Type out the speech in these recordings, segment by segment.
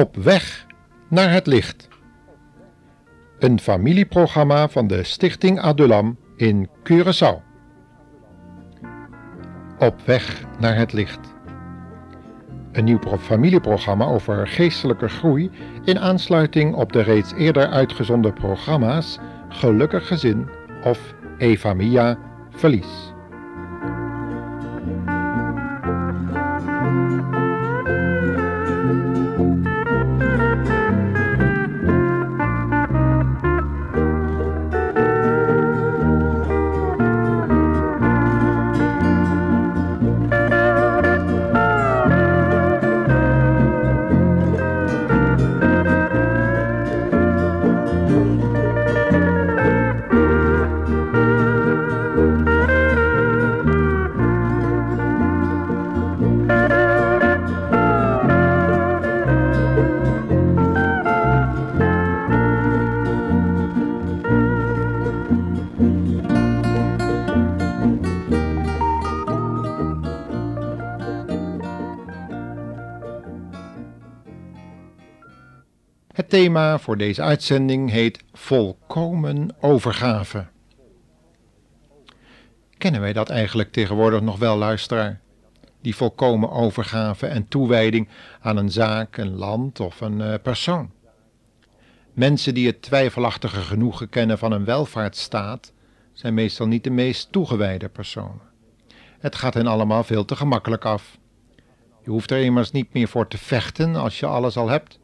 Op weg naar het licht. Een familieprogramma van de Stichting Adulam in Curaçao. Op weg naar het licht. Een nieuw familieprogramma over geestelijke groei in aansluiting op de reeds eerder uitgezonden programma's Gelukkig Gezin of Eva Mia Verlies. Het thema voor deze uitzending heet Volkomen overgave. Kennen wij dat eigenlijk tegenwoordig nog wel, luisteraar? Die volkomen overgave en toewijding aan een zaak, een land of een uh, persoon. Mensen die het twijfelachtige genoegen kennen van een welvaartsstaat zijn meestal niet de meest toegewijde personen. Het gaat hen allemaal veel te gemakkelijk af. Je hoeft er immers niet meer voor te vechten als je alles al hebt.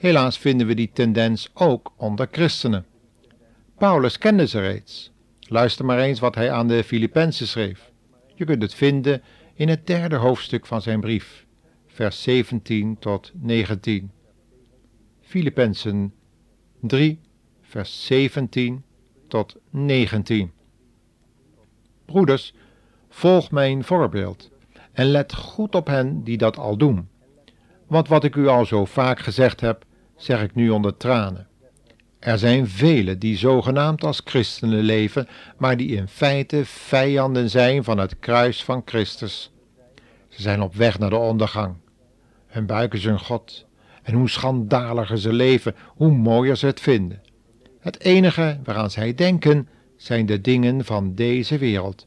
Helaas vinden we die tendens ook onder christenen. Paulus kende ze reeds. Luister maar eens wat hij aan de Filippenzen schreef. Je kunt het vinden in het derde hoofdstuk van zijn brief, vers 17 tot 19. Filippenzen 3, vers 17 tot 19. Broeders, volg mijn voorbeeld en let goed op hen die dat al doen. Want wat ik u al zo vaak gezegd heb, zeg ik nu onder tranen. Er zijn velen die zogenaamd als christenen leven, maar die in feite vijanden zijn van het kruis van Christus. Ze zijn op weg naar de ondergang. Hun buik is hun God. En hoe schandaliger ze leven, hoe mooier ze het vinden. Het enige waaraan zij denken zijn de dingen van deze wereld.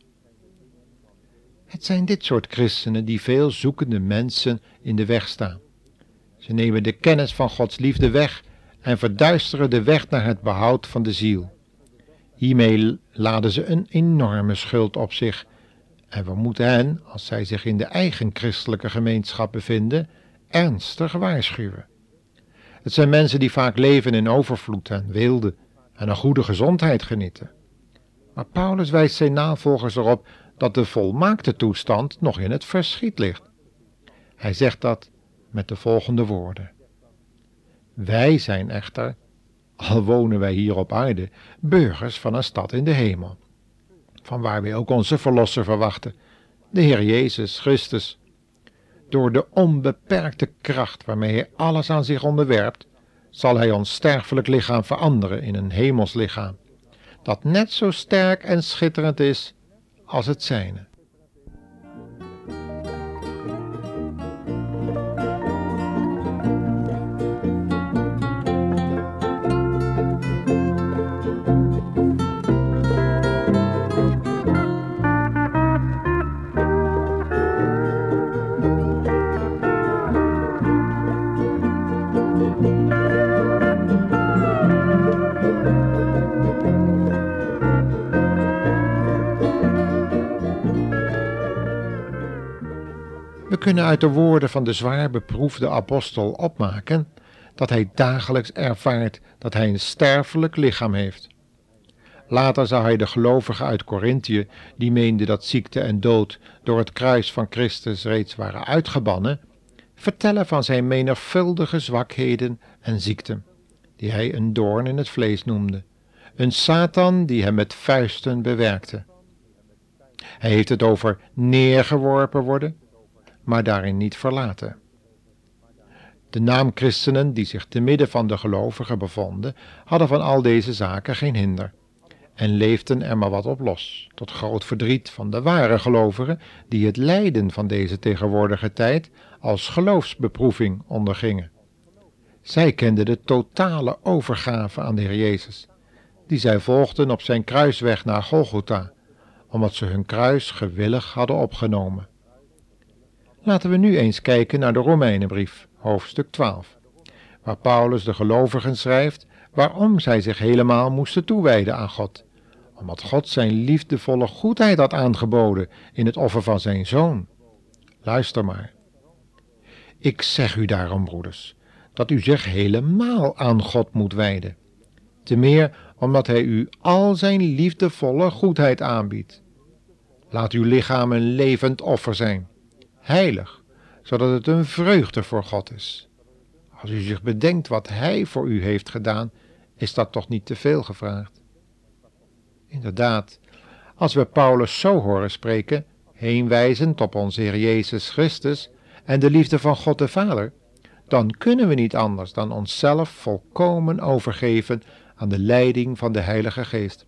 Het zijn dit soort christenen die veel zoekende mensen in de weg staan. Ze nemen de kennis van Gods liefde weg en verduisteren de weg naar het behoud van de ziel. Hiermee laden ze een enorme schuld op zich en we moeten hen, als zij zich in de eigen christelijke gemeenschap bevinden, ernstig waarschuwen. Het zijn mensen die vaak leven in overvloed en wilde en een goede gezondheid genieten. Maar Paulus wijst zijn navolgers erop dat de volmaakte toestand nog in het verschiet ligt. Hij zegt dat met de volgende woorden. Wij zijn echter, al wonen wij hier op aarde, burgers van een stad in de hemel, van waar wij ook onze Verlosser verwachten, de Heer Jezus Christus. Door de onbeperkte kracht waarmee Hij alles aan zich onderwerpt, zal Hij ons sterfelijk lichaam veranderen in een hemels lichaam, dat net zo sterk en schitterend is als het zijne. We kunnen uit de woorden van de zwaar beproefde apostel opmaken dat hij dagelijks ervaart dat hij een sterfelijk lichaam heeft. Later zou hij de gelovigen uit Corinthië, die meenden dat ziekte en dood door het kruis van Christus reeds waren uitgebannen, vertellen van zijn menigvuldige zwakheden en ziekten, die hij een doorn in het vlees noemde, een Satan die hem met vuisten bewerkte. Hij heeft het over neergeworpen worden, maar daarin niet verlaten. De naamchristenen die zich te midden van de gelovigen bevonden, hadden van al deze zaken geen hinder en leefden er maar wat op los, tot groot verdriet van de ware gelovigen die het lijden van deze tegenwoordige tijd als geloofsbeproeving ondergingen. Zij kenden de totale overgave aan de Heer Jezus, die zij volgden op zijn kruisweg naar Golgotha, omdat ze hun kruis gewillig hadden opgenomen. Laten we nu eens kijken naar de Romeinenbrief, hoofdstuk 12, waar Paulus de gelovigen schrijft waarom zij zich helemaal moesten toewijden aan God, omdat God zijn liefdevolle goedheid had aangeboden in het offer van zijn zoon. Luister maar. Ik zeg u daarom, broeders, dat u zich helemaal aan God moet wijden. Te meer omdat Hij u al zijn liefdevolle goedheid aanbiedt. Laat uw lichaam een levend offer zijn, heilig, zodat het een vreugde voor God is. Als u zich bedenkt wat Hij voor u heeft gedaan, is dat toch niet te veel gevraagd? Inderdaad, als we Paulus zo horen spreken, heenwijzend op onze Heer Jezus Christus en de liefde van God de Vader, dan kunnen we niet anders dan onszelf volkomen overgeven aan de leiding van de Heilige Geest.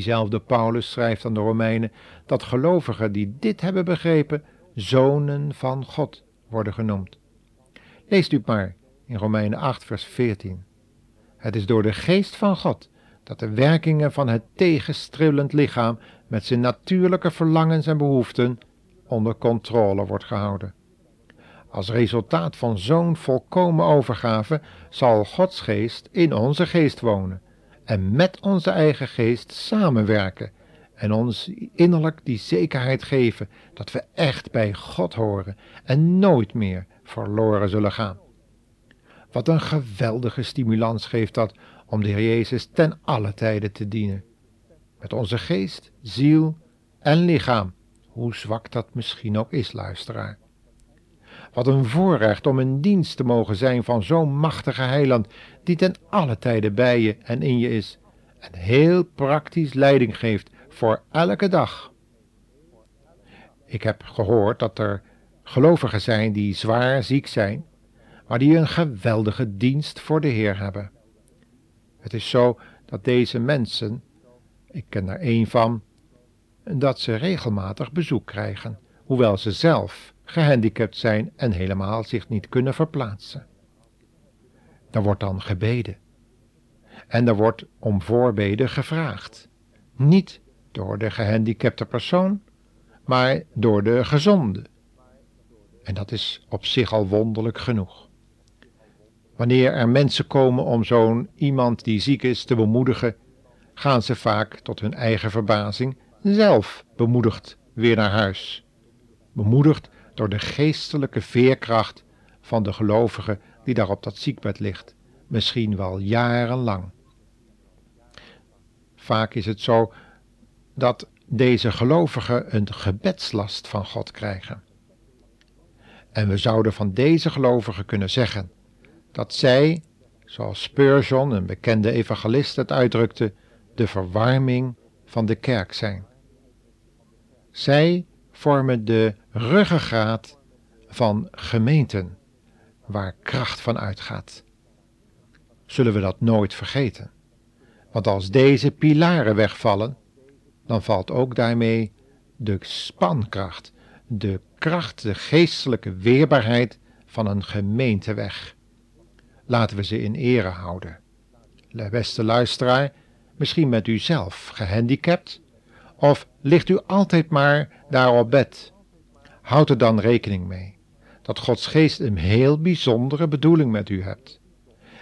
Diezelfde Paulus schrijft aan de Romeinen dat gelovigen die dit hebben begrepen, zonen van God worden genoemd. Leest u maar in Romeinen 8, vers 14. Het is door de geest van God dat de werkingen van het tegenstrillend lichaam met zijn natuurlijke verlangens en behoeften onder controle wordt gehouden. Als resultaat van zo'n volkomen overgave zal Gods geest in onze geest wonen en met onze eigen geest samenwerken en ons innerlijk die zekerheid geven dat we echt bij God horen en nooit meer verloren zullen gaan. Wat een geweldige stimulans geeft dat om de Heer Jezus ten alle tijden te dienen. Met onze geest, ziel en lichaam, hoe zwak dat misschien ook is, luisteraar. Wat een voorrecht om in dienst te mogen zijn van zo'n machtige heiland, die ten alle tijden bij je en in je is, en heel praktisch leiding geeft voor elke dag. Ik heb gehoord dat er gelovigen zijn die zwaar ziek zijn, maar die een geweldige dienst voor de Heer hebben. Het is zo dat deze mensen, ik ken er één van, dat ze regelmatig bezoek krijgen, hoewel ze zelf gehandicapt zijn en helemaal zich niet kunnen verplaatsen. Er wordt dan gebeden. En er wordt om voorbeden gevraagd. Niet door de gehandicapte persoon, maar door de gezonde. En dat is op zich al wonderlijk genoeg. Wanneer er mensen komen om zo'n iemand die ziek is te bemoedigen, gaan ze vaak tot hun eigen verbazing zelf bemoedigd weer naar huis. Bemoedigd door de geestelijke veerkracht van de gelovige die daar op dat ziekbed ligt, misschien wel jarenlang. Vaak is het zo dat deze gelovigen een gebedslast van God krijgen. En we zouden van deze gelovigen kunnen zeggen dat zij, zoals Spurgeon, een bekende evangelist, het uitdrukte, de verwarming van de kerk zijn. Zij vormen de ruggengraat van gemeenten waar kracht van uitgaat. Zullen we dat nooit vergeten? Want als deze pilaren wegvallen, dan valt ook daarmee de spankracht, de kracht, de geestelijke weerbaarheid van een gemeente weg. Laten we ze in ere houden. Beste luisteraar, misschien bent u zelf gehandicapt, of ligt u altijd maar daar op bed. Houd er dan rekening mee dat Gods geest een heel bijzondere bedoeling met u hebt.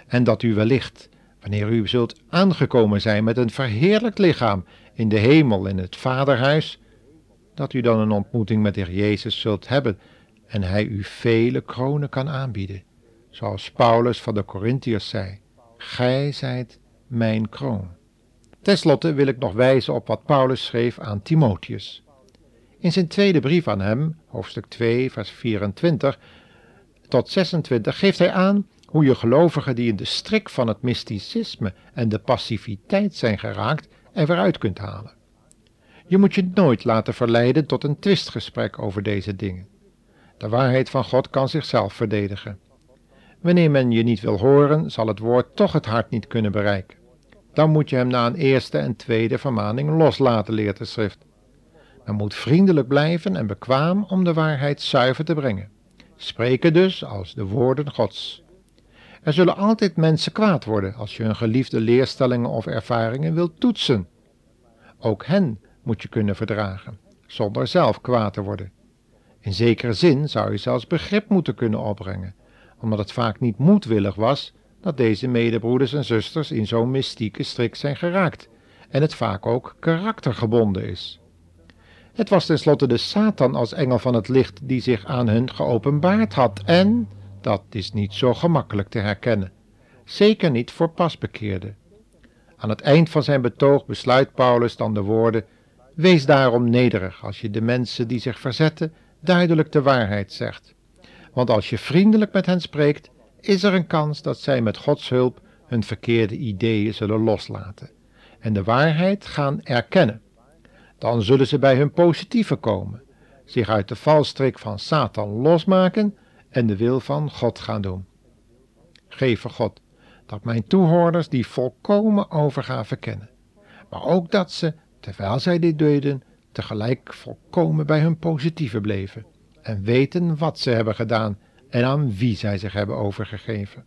En dat u wellicht, wanneer u zult aangekomen zijn met een verheerlijkt lichaam in de hemel in het Vaderhuis, dat u dan een ontmoeting met de Heer Jezus zult hebben en Hij u vele kronen kan aanbieden. Zoals Paulus van de Corinthiërs zei: Gij zijt mijn kroon. Ten slotte wil ik nog wijzen op wat Paulus schreef aan Timotheus. In zijn tweede brief aan hem, hoofdstuk 2, vers 24 tot 26, geeft hij aan hoe je gelovigen die in de strik van het mysticisme en de passiviteit zijn geraakt, er weer uit kunt halen. Je moet je nooit laten verleiden tot een twistgesprek over deze dingen. De waarheid van God kan zichzelf verdedigen. Wanneer men je niet wil horen, zal het woord toch het hart niet kunnen bereiken. Dan moet je hem na een eerste en tweede vermaning loslaten, leert de schrift. Men moet vriendelijk blijven en bekwaam om de waarheid zuiver te brengen. Spreken dus als de woorden Gods. Er zullen altijd mensen kwaad worden als je hun geliefde leerstellingen of ervaringen wilt toetsen. Ook hen moet je kunnen verdragen, zonder zelf kwaad te worden. In zekere zin zou je zelfs begrip moeten kunnen opbrengen, omdat het vaak niet moedwillig was dat deze medebroeders en zusters in zo'n mystieke strik zijn geraakt, en het vaak ook karaktergebonden is. Het was tenslotte de Satan als engel van het licht die zich aan hun geopenbaard had, en dat is niet zo gemakkelijk te herkennen, zeker niet voor pasbekeerden. Aan het eind van zijn betoog besluit Paulus dan de woorden: Wees daarom nederig als je de mensen die zich verzetten duidelijk de waarheid zegt. Want als je vriendelijk met hen spreekt, is er een kans dat zij met Gods hulp hun verkeerde ideeën zullen loslaten en de waarheid gaan erkennen. Dan zullen ze bij hun positieve komen, zich uit de valstrik van Satan losmaken en de wil van God gaan doen. Geef God dat mijn toehoorders die volkomen overgave kennen, maar ook dat ze, terwijl zij dit deden, tegelijk volkomen bij hun positieve bleven en weten wat ze hebben gedaan en aan wie zij zich hebben overgegeven.